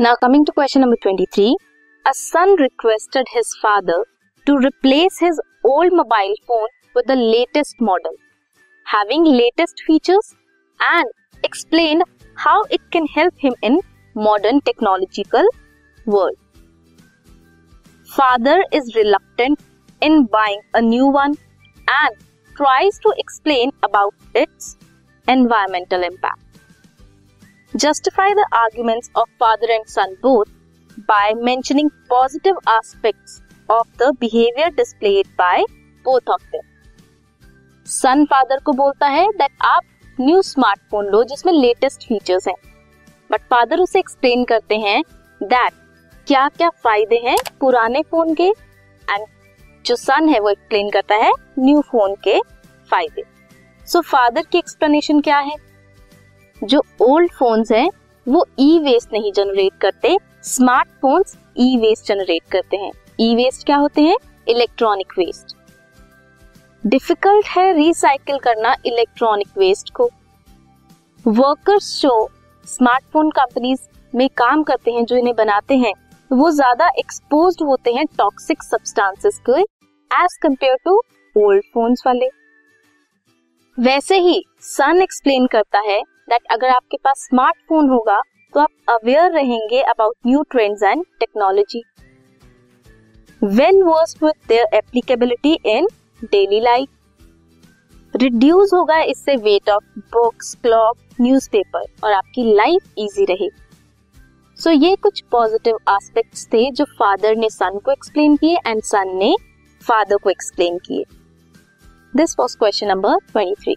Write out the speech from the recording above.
Now, coming to question number 23. A son requested his father to replace his old mobile phone with the latest model, having latest features, and explained how it can help him in modern technological world. Father is reluctant in buying a new one and tries to explain about its environmental impact. Justify the arguments of father and son both by mentioning positive aspects of the behavior displayed by both of them. Son father को बोलता है that आप new smartphone लो जिसमें latest features हैं। But father उसे explain करते हैं दैट क्या क्या फ़ायदे हैं पुराने फ़ोन के एंड जो सन है वो एक्सप्लेन करता है न्यू फ़ोन के फ़ायदे। सो फादर की एक्सप्लेनेशन क्या है? जो ओल्ड फोन्स हैं, वो ई वेस्ट नहीं जनरेट करते स्मार्टफोन्स ई वेस्ट जनरेट करते हैं। ई वेस्ट क्या होते हैं? इलेक्ट्रॉनिक वेस्ट डिफ़िकल्ट है रिसाइकिल करना इलेक्ट्रॉनिक वेस्ट को। वर्कर्स जो स्मार्टफ़ोन कंपनीज़ में काम करते हैं, जो इन्हें बनाते हैं, वो ज़्यादा एक्सपोज होते हैं टॉक्सिक सब्सटेंसेस को as compare to old phones वाले। वैसे ही सन एक्सप्लेन करता है दैट अगर आपके पास स्मार्टफ़ोन होगा तो आप अवेयर रहेंगे about new trends and technology well versed with their applicability in daily life reduce होगा इससे weight of books clock newspaper और आपकी लाइफ इजी रहेगी सो so, ये कुछ पॉजिटिव एस्पेक्ट्स थे जो फादर ने सन को एक्सप्लेन किए एंड सन ने फादर को एक्सप्लेन किए. This was question number twenty three